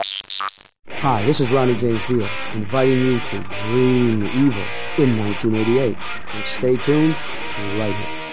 Hi, this is Ronnie James Dio, inviting you to dream evil in 1988. And stay tuned right here.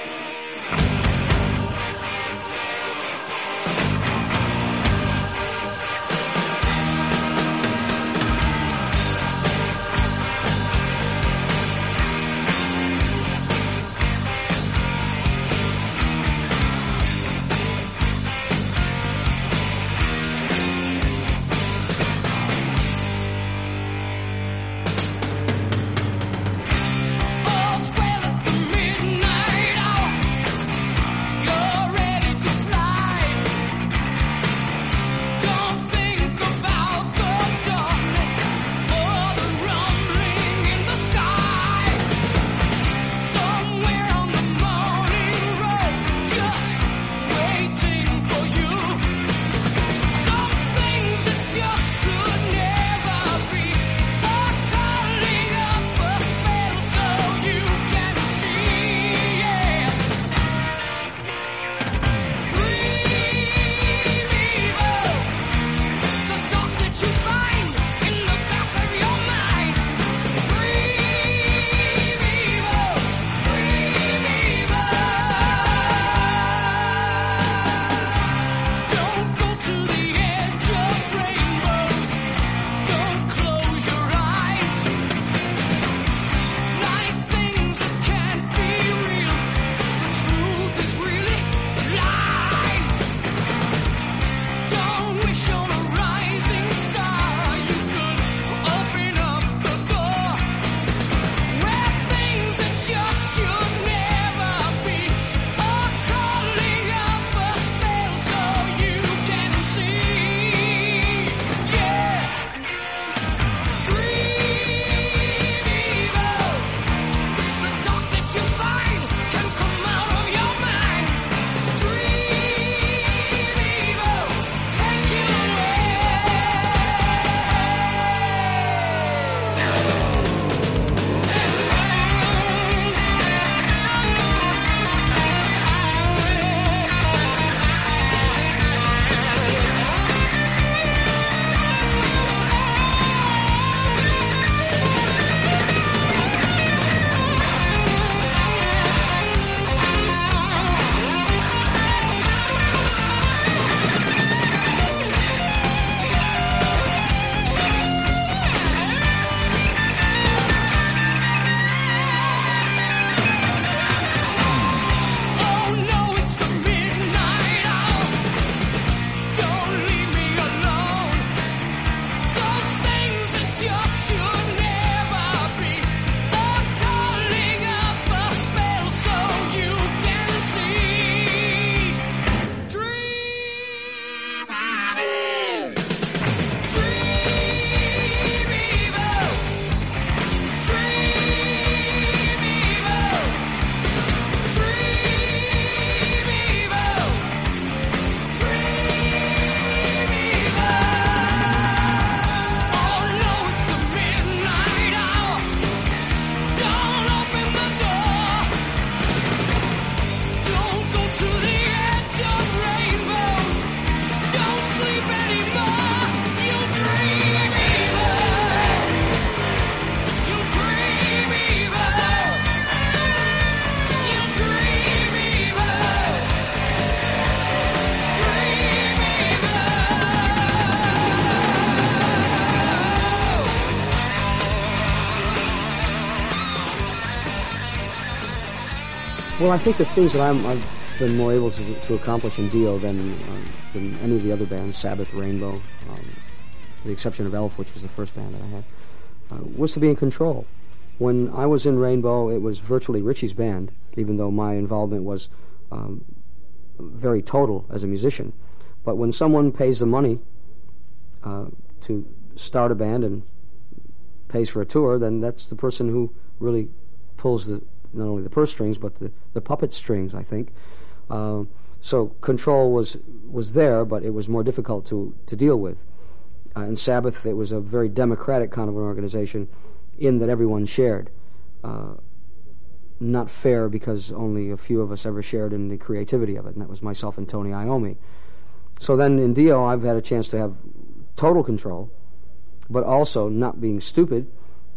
I think the things that I'm, I've been more able to, to accomplish in Dio than, um, than any of the other bands, Sabbath, Rainbow, um, the exception of Elf, which was the first band that I had, uh, was to be in control. When I was in Rainbow, it was virtually Ritchie's band, even though my involvement was um, very total as a musician. But when someone pays the money uh, to start a band and pays for a tour, then that's the person who really pulls the not only the purse strings but the, the puppet strings. I think. Uh, so control was was there, but it was more difficult to to deal with. Uh, in Sabbath, it was a very democratic kind of an organization, in that everyone shared. Uh, not fair because only a few of us ever shared in the creativity of it, and that was myself and Tony Iommi. So then in Dio, I've had a chance to have total control, but also not being stupid.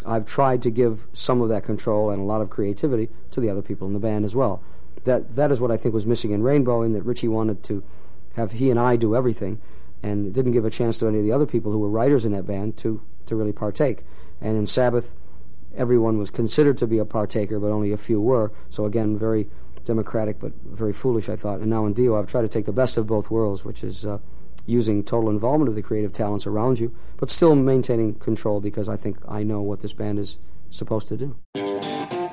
I've tried to give some of that control and a lot of creativity to the other people in the band as well. That that is what I think was missing in Rainbow, in that Ritchie wanted to have he and I do everything, and didn't give a chance to any of the other people who were writers in that band to to really partake. And in Sabbath, everyone was considered to be a partaker, but only a few were. So again, very democratic, but very foolish, I thought. And now in Dio, I've tried to take the best of both worlds, which is uh, using total involvement of the creative talents around you, but still maintaining control because I think I know what this band is supposed to do.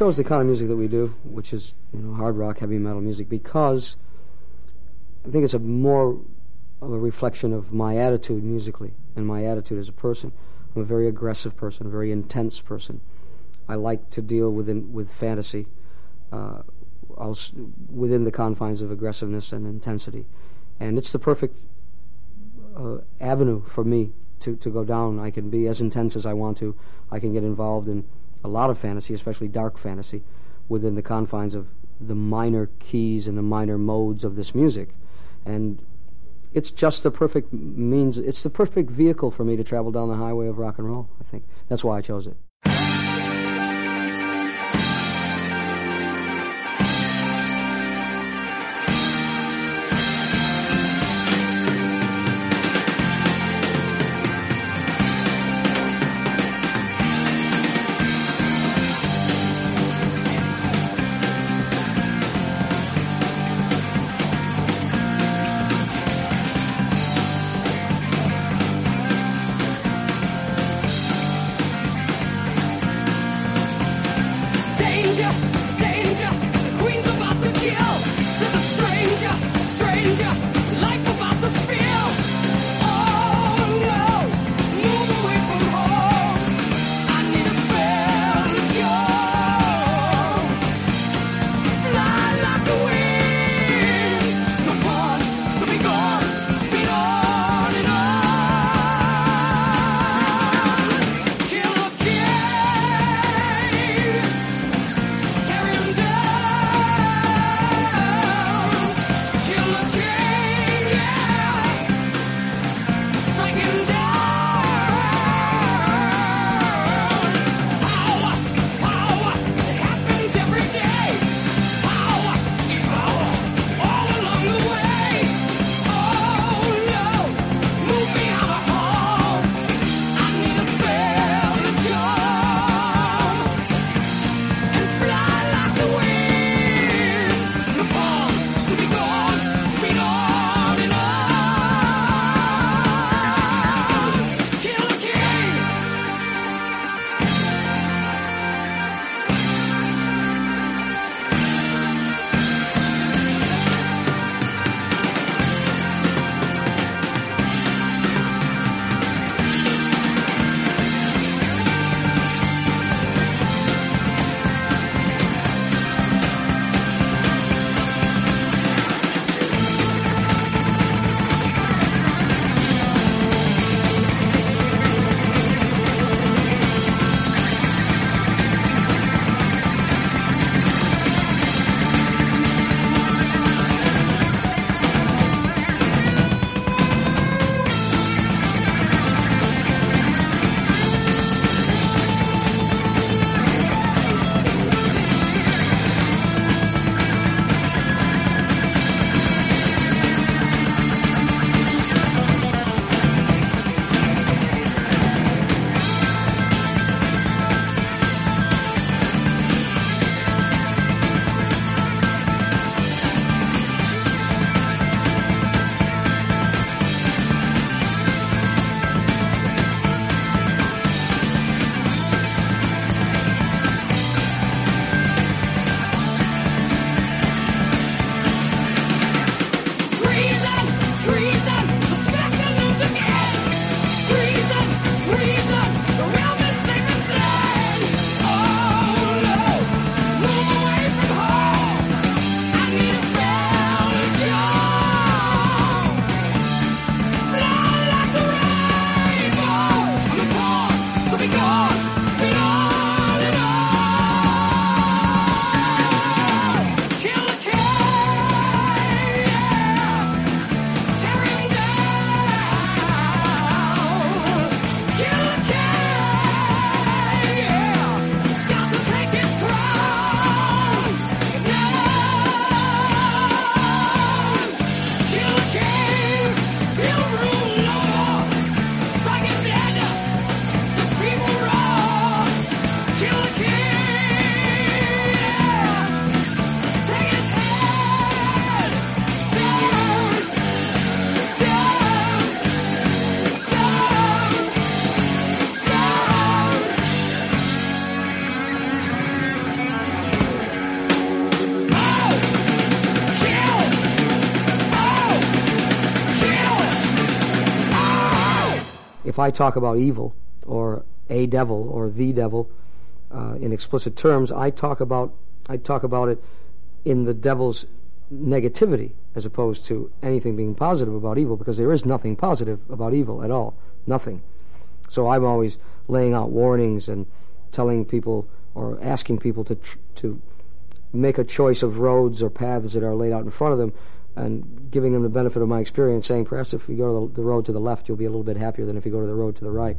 Chose the kind of music that we do, which is you know hard rock, heavy metal music, because I think it's a more of a reflection of my attitude musically and my attitude as a person. I'm a very aggressive person, a very intense person. I like to deal within with fantasy, uh, within the confines of aggressiveness and intensity, and it's the perfect uh, avenue for me to, to go down. I can be as intense as I want to. I can get involved in a lot of fantasy, especially dark fantasy, within the confines of the minor keys and the minor modes of this music. And it's just the perfect means, it's the perfect vehicle for me to travel down the highway of rock and roll, I think. That's why I chose it. I talk about evil or a devil or the devil uh, in explicit terms, I talk about I talk about it in the devil's negativity as opposed to anything being positive about evil because there is nothing positive about evil at all. Nothing. So I'm always laying out warnings and telling people or asking people to tr- to make a choice of roads or paths that are laid out in front of them and giving them the benefit of my experience saying perhaps if you go to the, the road to the left you'll be a little bit happier than if you go to the road to the right.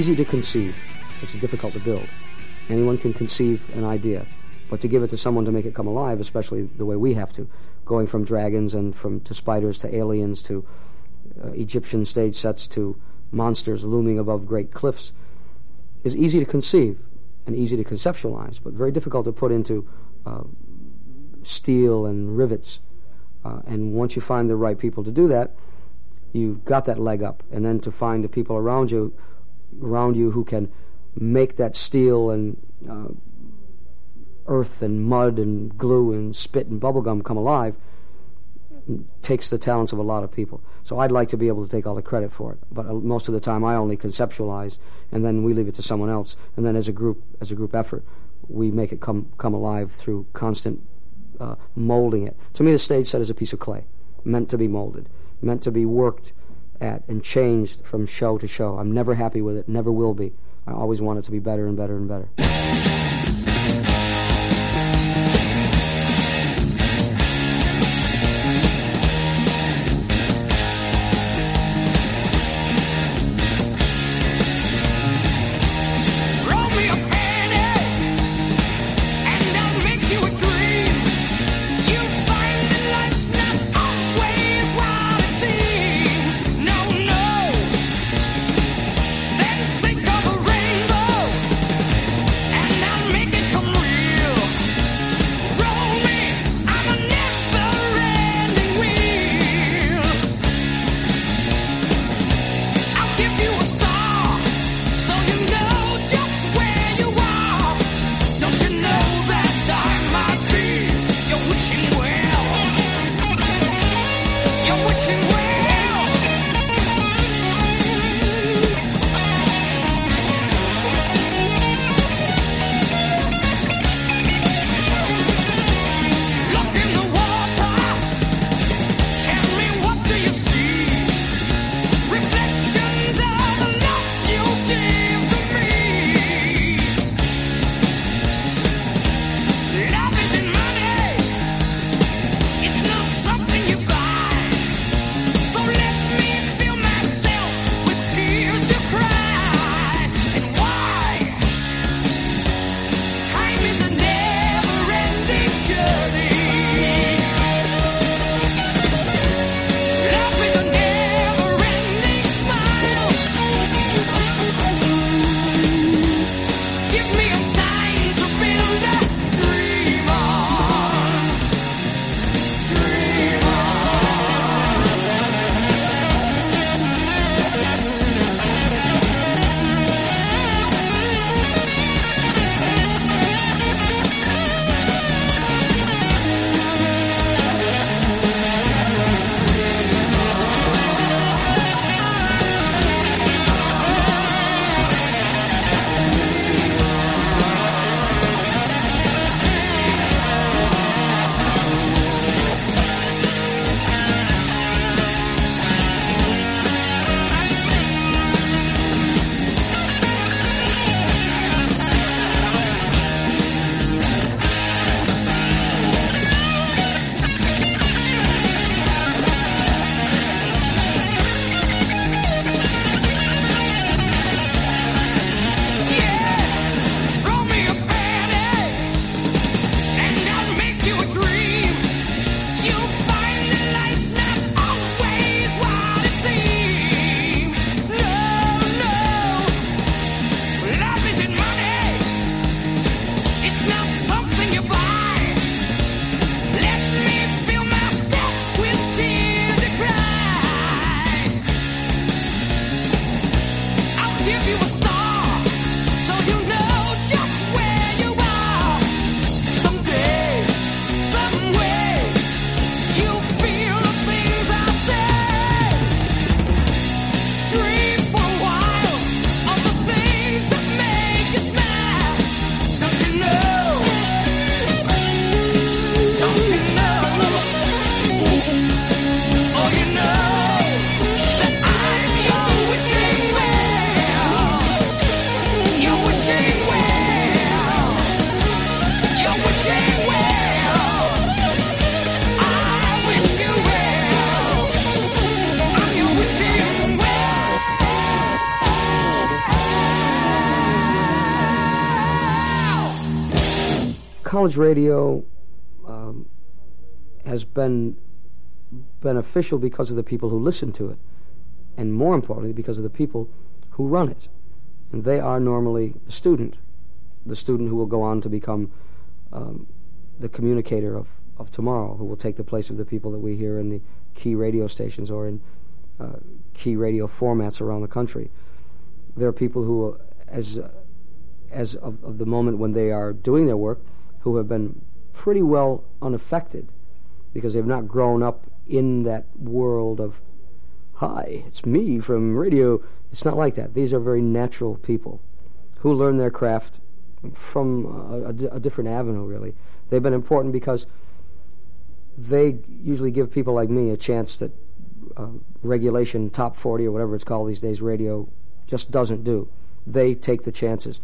Easy to conceive. It's difficult to build. Anyone can conceive an idea, but to give it to someone to make it come alive, especially the way we have to, going from dragons and from to spiders to aliens to uh, Egyptian stage sets to monsters looming above great cliffs, is easy to conceive and easy to conceptualize, but very difficult to put into uh, steel and rivets. Uh, and once you find the right people to do that, you've got that leg up. And then to find the people around you, around you who can make that steel and uh, earth and mud and glue and spit and bubblegum come alive takes the talents of a lot of people. So I'd like to be able to take all the credit for it, but uh, most of the time I only conceptualize, and then we leave it to someone else. And then as a group, as a group effort, we make it come come alive through constant uh, molding it. To me, the stage set is a piece of clay, meant to be molded, meant to be worked at and changed from show to show. I'm never happy with it, never will be. I always want it to be better and better and better. College radio um, has been beneficial because of the people who listen to it, and more importantly, because of the people who run it. And they are normally the student, the student who will go on to become um, the communicator of, of tomorrow, who will take the place of the people that we hear in the key radio stations or in uh, key radio formats around the country. There are people who, as as of, of the moment when they are doing their work, who have been pretty well unaffected because they've not grown up in that world of, hi, it's me from radio. It's not like that. These are very natural people who learn their craft from a, a, a different avenue, really. They've been important because they usually give people like me a chance that uh, regulation top 40 or whatever it's called these days radio just doesn't do they take the chances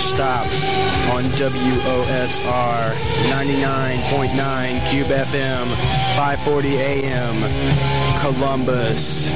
stops on WOSR 99.9 Cube FM, 540 AM, Columbus.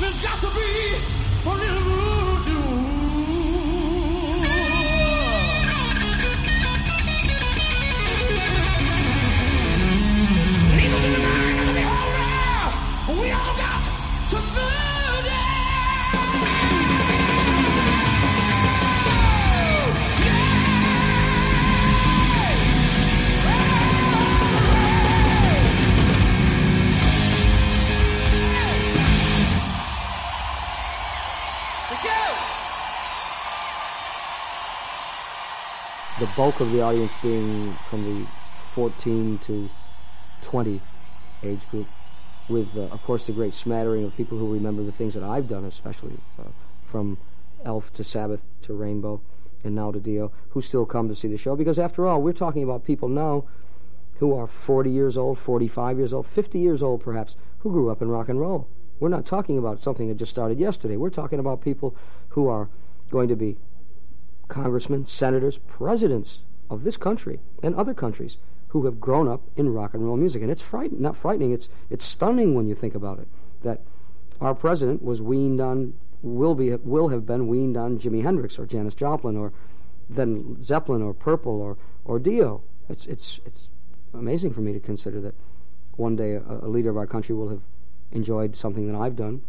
There's got to be a little bulk of the audience being from the 14 to 20 age group, with, uh, of course, the great smattering of people who remember the things that I've done, especially uh, from Elf to Sabbath to Rainbow and now to Dio, who still come to see the show. Because after all, we're talking about people now who are 40 years old, 45 years old, 50 years old perhaps, who grew up in rock and roll. We're not talking about something that just started yesterday. We're talking about people who are going to be congressmen, senators, presidents of this country and other countries who have grown up in rock and roll music. And it's frightening, not frightening, it's, it's stunning when you think about it, that our president was weaned on, will, be, will have been weaned on Jimi Hendrix or Janis Joplin or Led Zeppelin or Purple or, or Dio. It's, it's, it's amazing for me to consider that one day a, a leader of our country will have enjoyed something that I've done.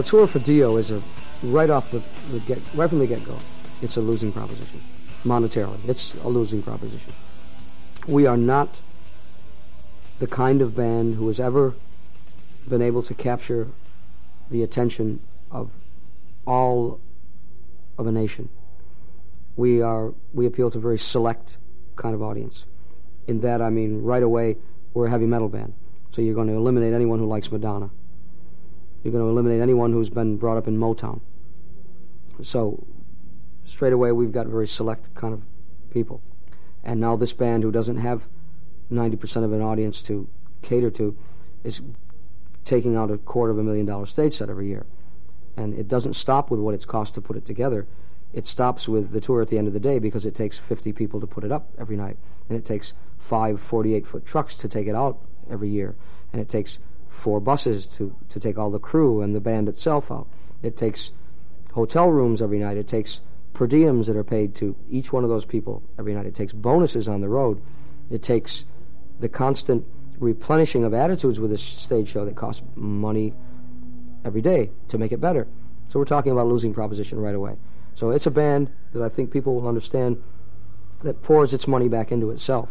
Well, a tour for Dio is a right off the, the get right from the get go. It's a losing proposition monetarily. It's a losing proposition. We are not the kind of band who has ever been able to capture the attention of all of a nation. We are we appeal to a very select kind of audience. In that, I mean, right away, we're a heavy metal band. So you're going to eliminate anyone who likes Madonna. You're going to eliminate anyone who's been brought up in Motown. So straight away, we've got very select kind of people. And now this band, who doesn't have 90% of an audience to cater to, is taking out a quarter of a million dollar stage set every year. And it doesn't stop with what it's cost to put it together. It stops with the tour at the end of the day because it takes 50 people to put it up every night. And it takes five 48 foot trucks to take it out every year. And it takes four buses to, to take all the crew and the band itself out. It takes hotel rooms every night. It takes per diems that are paid to each one of those people every night. It takes bonuses on the road. It takes the constant replenishing of attitudes with a stage show that costs money every day to make it better. So we're talking about losing proposition right away. So it's a band that I think people will understand that pours its money back into itself.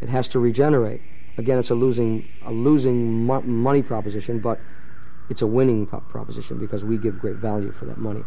It has to regenerate. Again, it's a losing a losing mo- money proposition, but it's a winning po- proposition because we give great value for that money.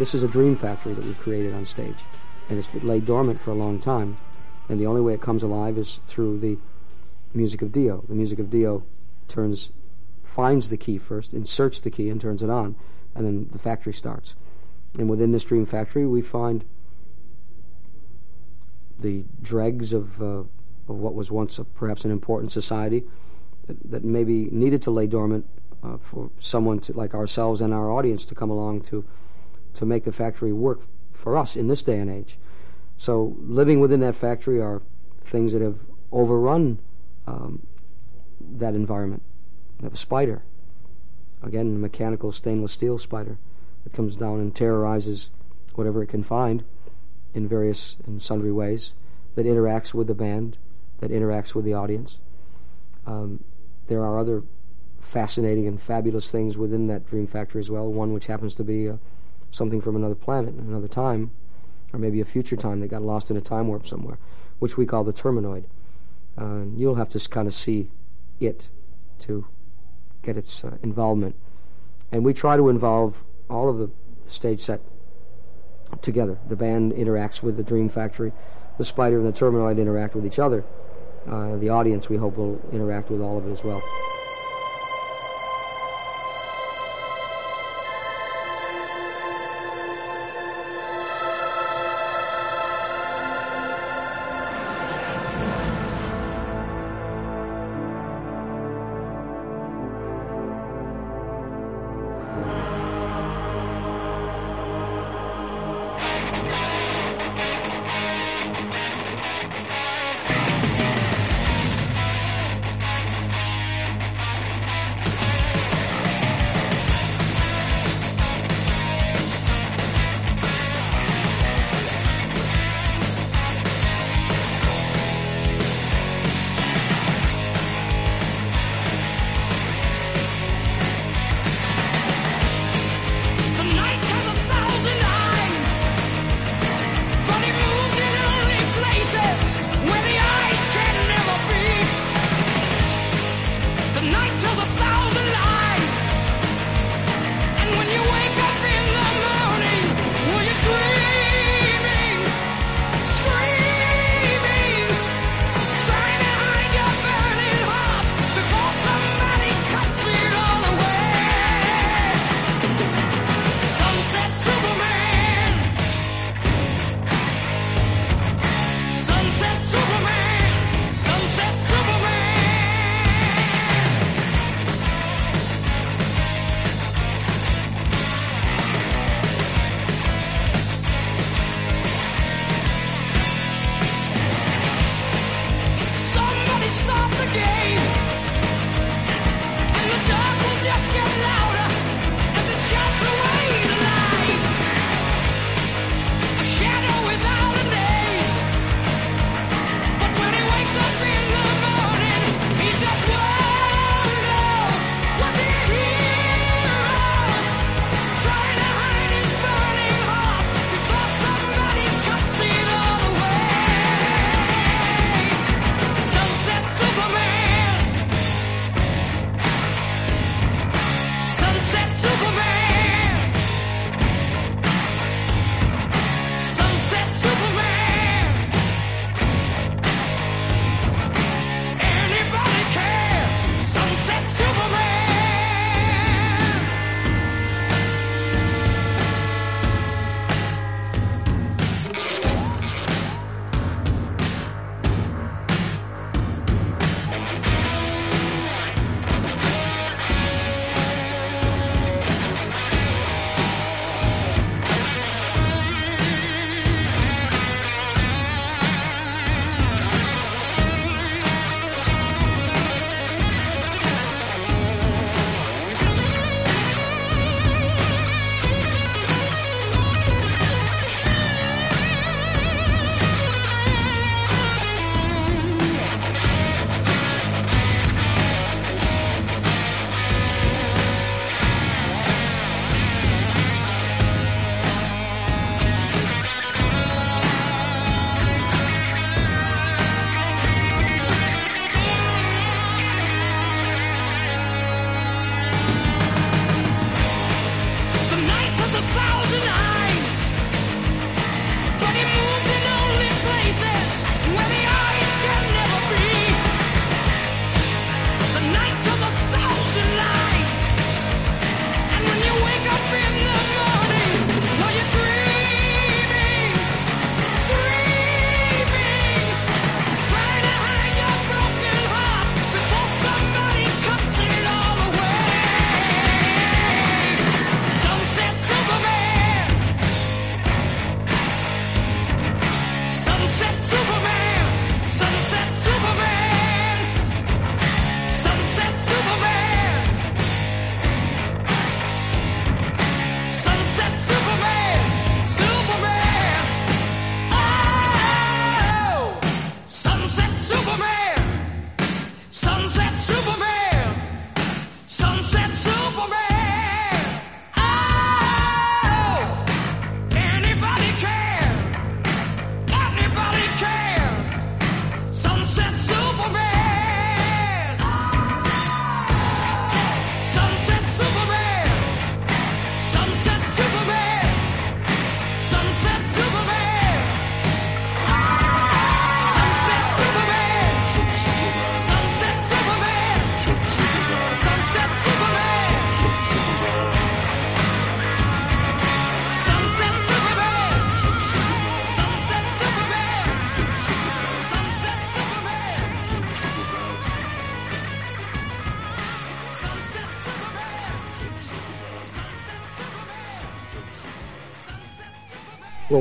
This is a dream factory that we've created on stage, and it's been laid dormant for a long time. And the only way it comes alive is through the music of Dio. The music of Dio turns, finds the key first, inserts the key, and turns it on, and then the factory starts. And within this dream factory, we find the dregs of, uh, of what was once a, perhaps an important society that, that maybe needed to lay dormant uh, for someone to, like ourselves and our audience to come along to to make the factory work for us in this day and age. So living within that factory are things that have overrun um, that environment. We have a spider, again, a mechanical stainless steel spider that comes down and terrorizes whatever it can find in various and sundry ways that interacts with the band, that interacts with the audience. Um, there are other fascinating and fabulous things within that dream factory as well. One which happens to be uh, something from another planet, another time, or maybe a future time that got lost in a time warp somewhere, which we call the Terminoid. Uh, you'll have to kind of see it to get its uh, involvement. And we try to involve all of the stage set together. The band interacts with the Dream Factory. The Spider and the Terminoid interact with each other. Uh, the audience, we hope, will interact with all of it as well.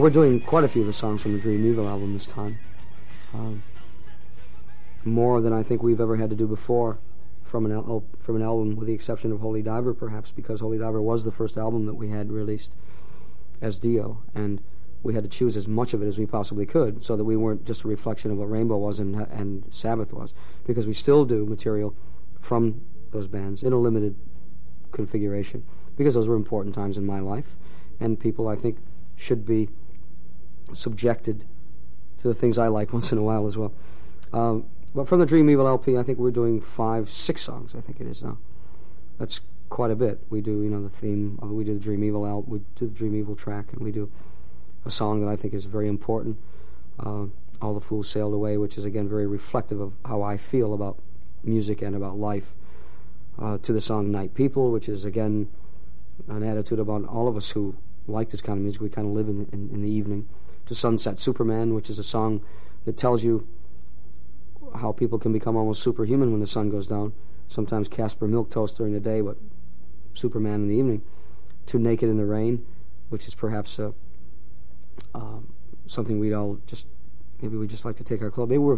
We're doing quite a few of the songs from the Dream Evil album this time. Um, more than I think we've ever had to do before from an al- from an album, with the exception of Holy Diver, perhaps because Holy Diver was the first album that we had released as Dio, and we had to choose as much of it as we possibly could, so that we weren't just a reflection of what Rainbow was and, and Sabbath was, because we still do material from those bands in a limited configuration, because those were important times in my life, and people I think should be subjected to the things I like once in a while as well. Um, but from the Dream Evil LP, I think we're doing five, six songs. I think it is now. That's quite a bit. We do, you know, the theme. Of, we do the Dream Evil album. We do the Dream Evil track, and we do a song that I think is very important. Uh, All the Fools Sailed Away, which is again very reflective of how I feel about music and about life. Uh, to the song Night People, which is again an attitude about all of us who like this kind of music. We kind of live in in, in the evening. To Sunset Superman, which is a song that tells you how people can become almost superhuman when the sun goes down. Sometimes Caspar Milquetoast during the day, but Superman in the evening. To Naked in the Rain, which is perhaps uh, um, something we'd all just maybe we just like to take our clothes. Maybe we're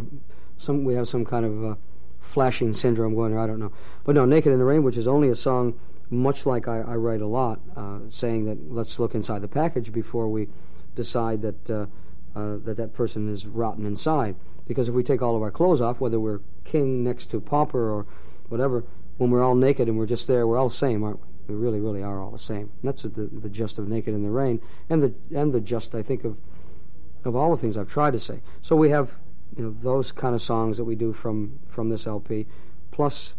some we have some kind of uh, flashing syndrome going. On. I don't know, but no, Naked in the Rain, which is only a song much like I, I write a lot, uh, saying that let's look inside the package before we decide that uh, uh, that that person is rotten inside. Because if we take all of our clothes off, whether we're king next to pauper or whatever, when we're all naked and we're just there, we're all the same, aren't we? We really, really are all the same. And that's the the gist of Naked in the Rain, and the and the just I think of of all the things I've tried to say. So we have you know those kind of songs that we do from from this LP, plus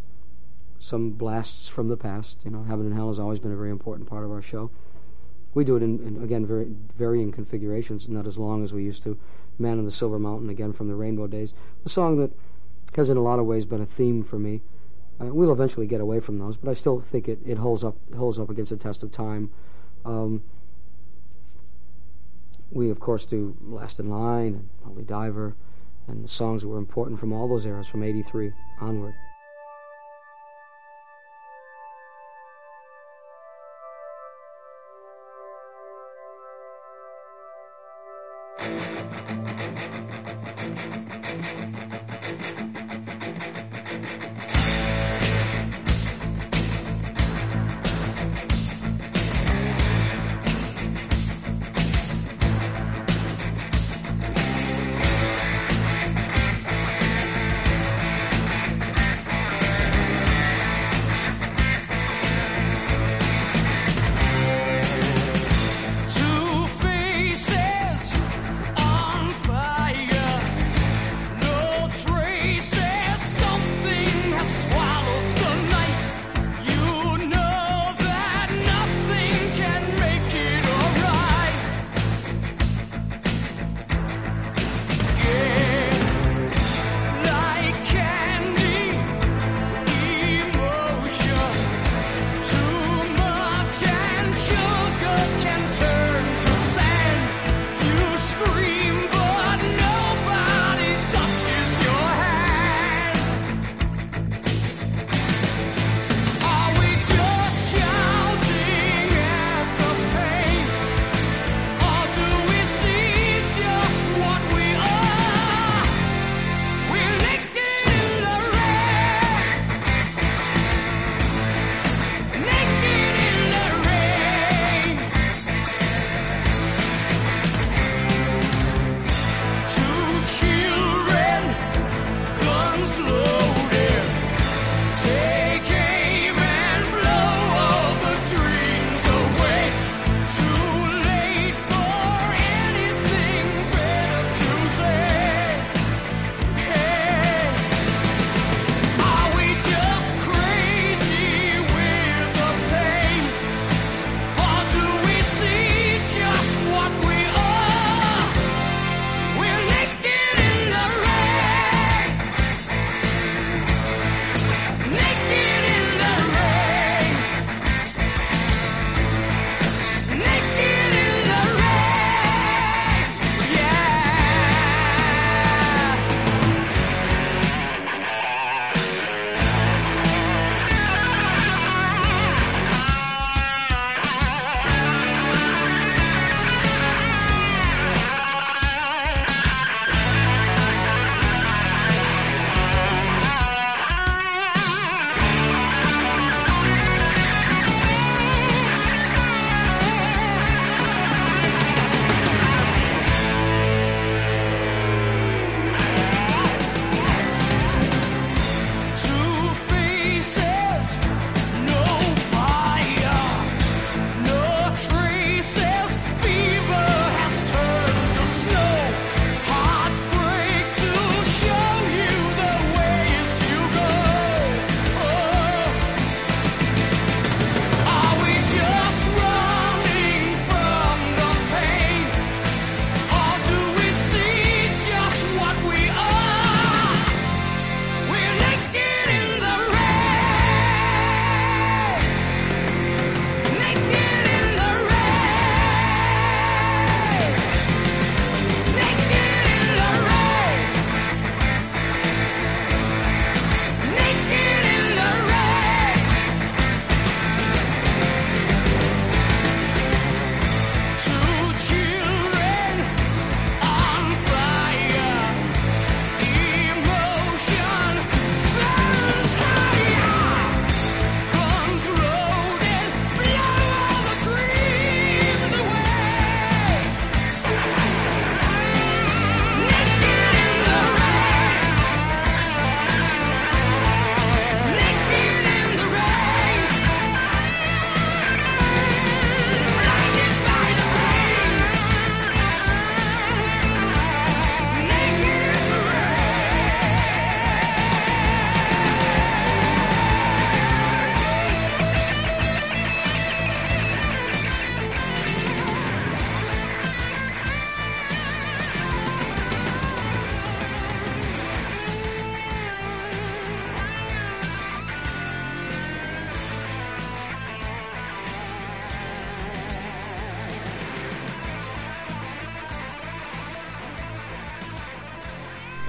some blasts from the past. You know, Heaven and Hell has always been a very important part of our show. We do it in, in again very varying configurations, not as long as we used to. Man in the Silver Mountain, again from the Rainbow Days, a song that has in a lot of ways been a theme for me. Uh, we'll eventually get away from those, but I still think it, it holds up holds up against the test of time. Um, we of course do Last in Line and Holy Diver, and the songs that were important from all those eras from '83 onward.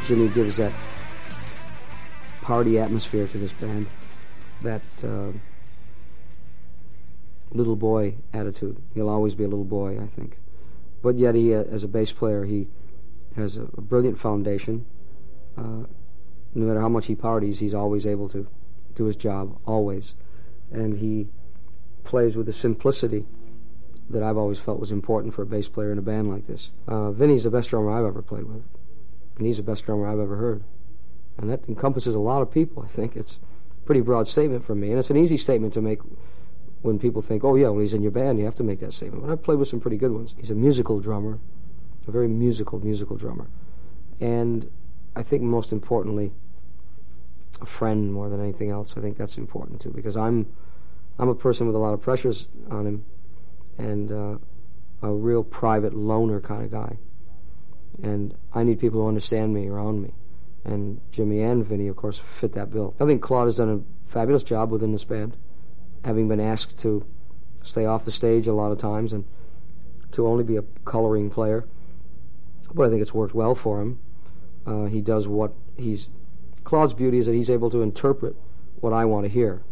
Jimmy gives that party atmosphere to this band, that uh, little boy attitude. He'll always be a little boy, I think. But yet, he, uh, as a bass player, he has a, brilliant foundation. Uh, no matter how much he parties, he's always able to do his job, always. And he plays with a simplicity that I've always felt was important for a bass player in a band like this. Uh, Vinny's the best drummer I've ever played with, and he's the best drummer I've ever heard. And that encompasses a lot of people, I think. It's a pretty broad statement from me, and it's an easy statement to make when people think, oh, yeah, well, he's in your band, you have to make that statement. But I've played with some pretty good ones. He's a musical drummer, a very musical, musical drummer. And I think most importantly, a friend more than anything else. I think that's important too, because I'm I'm a person with a lot of pressures on him, and uh, a real private loner kind of guy. And I need people who understand me around me. And Jimmy and Vinny, of course, fit that bill. I think Claude has done a fabulous job within this band, having been asked to stay off the stage a lot of times and to only be a coloring player. But I think it's worked well for him. Uh, he does what he's. Claude's beauty is that he's able to interpret what I want to hear.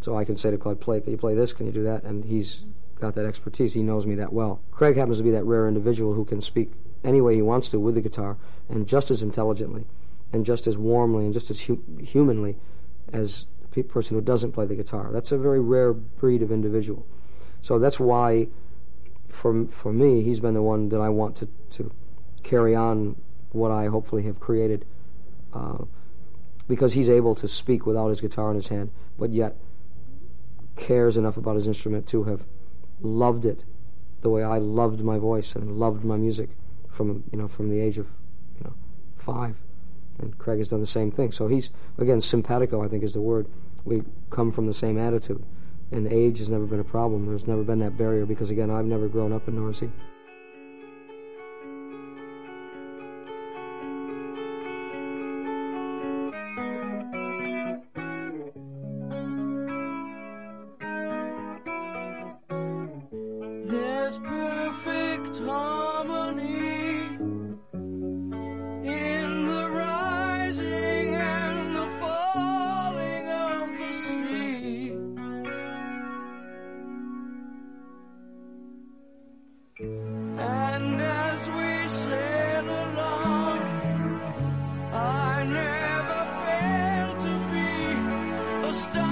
So I can say to Claude, play, can you play this? Can you do that? And he's got that expertise. He knows me that well. Craig happens to be that rare individual who can speak any way he wants to with the guitar and just as intelligently and just as warmly and just as hu- humanly as a pe- person who doesn't play the guitar. That's a very rare breed of individual. So that's why, for, for me, he's been the one that I want to, to carry on what I hopefully have created. Uh, because he's able to speak without his guitar in his hand, but yet cares enough about his instrument to have loved it the way I loved my voice and loved my music from you know from the age of you know five. And Craig has done the same thing. So he's again simpatico, I think is the word. We come from the same attitude, and age has never been a problem. There's never been that barrier because again, I've never grown up in Norrisy. There's be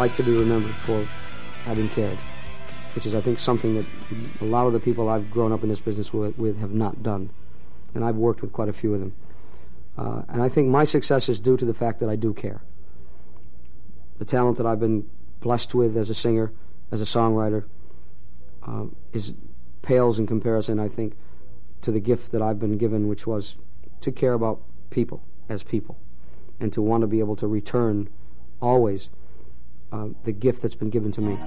like to be remembered for having cared, which is, I think, something that a lot of the people I've grown up in this business with, with have not done. And I've worked with quite a few of them. Uh, and I think my success is due to the fact that I do care. The talent that I've been blessed with as a singer, as a songwriter, uh, is pales in comparison, I think, to the gift that I've been given, which was to care about people as people, and to want to be able to return always uh, the gift that's been given to me.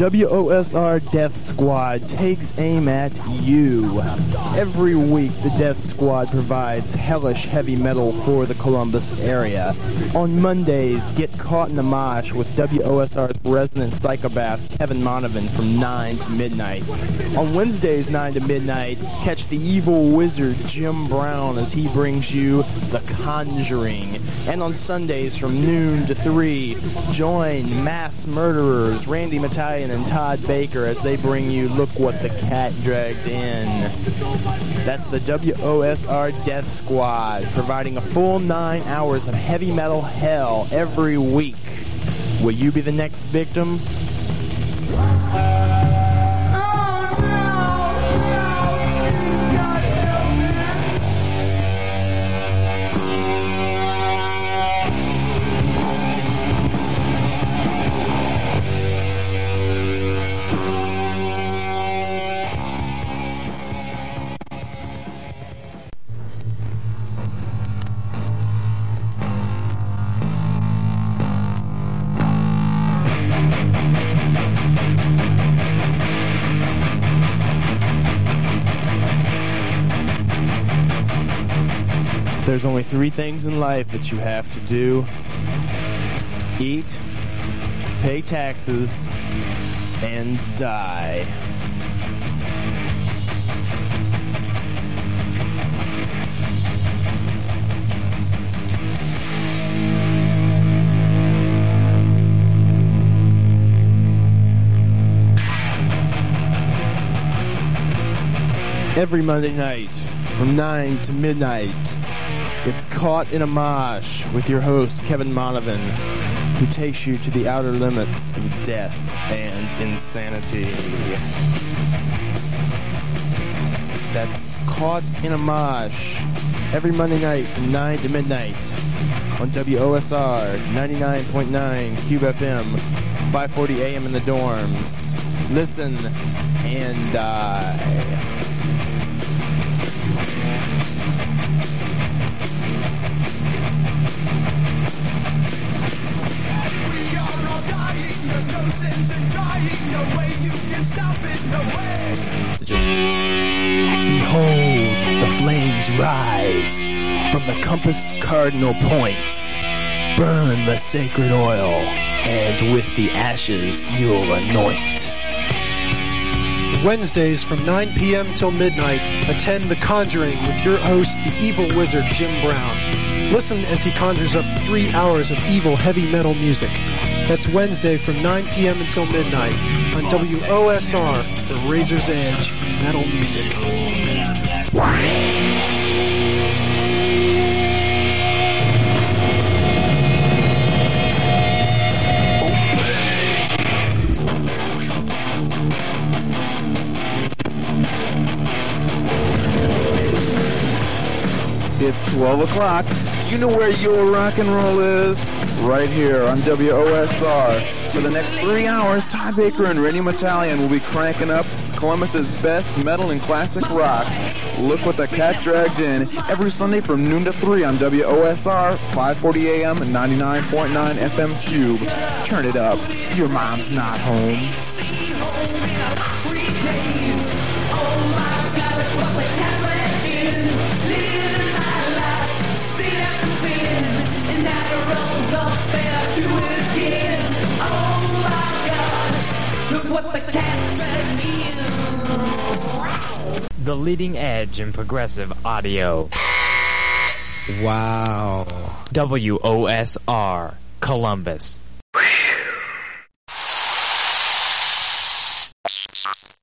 WOSR Death Squad takes aim at you. Every week, the Death Squad provides hellish heavy metal for the Columbus area. On Mondays, get caught in the mosh with WOSR's resident psychopath Kevin Monovan from 9 to midnight. On Wednesdays, 9 to midnight, catch the evil wizard Jim Brown as he brings you The Conjuring. And on Sundays from noon to 3, join mass murderers Randy And Todd Baker as they bring you Look What the Cat Dragged In. That's the WOSR Death Squad, providing a full nine hours of heavy metal hell every week. Will you be the next victim? There's only three things in life that you have to do eat, pay taxes, and die. Every Monday night from 9 to midnight, it's Caught in a Mosh with your host, Kevin Monovan, who takes you to the outer limits of death and insanity. That's Caught in a Mosh every Monday night from 9 to midnight on WOSR 99.9 Cube FM, 540 AM in the dorms. Listen and die. Behold, the flames rise from the compass cardinal points. Burn the sacred oil, and with the ashes you'll anoint. Wednesdays from 9 p.m. till midnight, attend The Conjuring with your host, the evil wizard Jim Brown. Listen as he conjures up three hours of evil heavy metal music. That's Wednesday from 9 p.m. until midnight on WOSR, the Razor's Edge Metal Music. It's 12 o'clock. Do you know where your rock and roll is? Right here on WOSR. For the next three hours, Todd Baker and Randy Metallion will be cranking up Columbus's best metal and classic rock. Look what the cat dragged in every Sunday from noon to 3 on WOSR, 540 AM and 99.9 FM Cube. Turn it up. Your mom's not home. The leading edge in progressive audio. Wow. WOSR Columbus.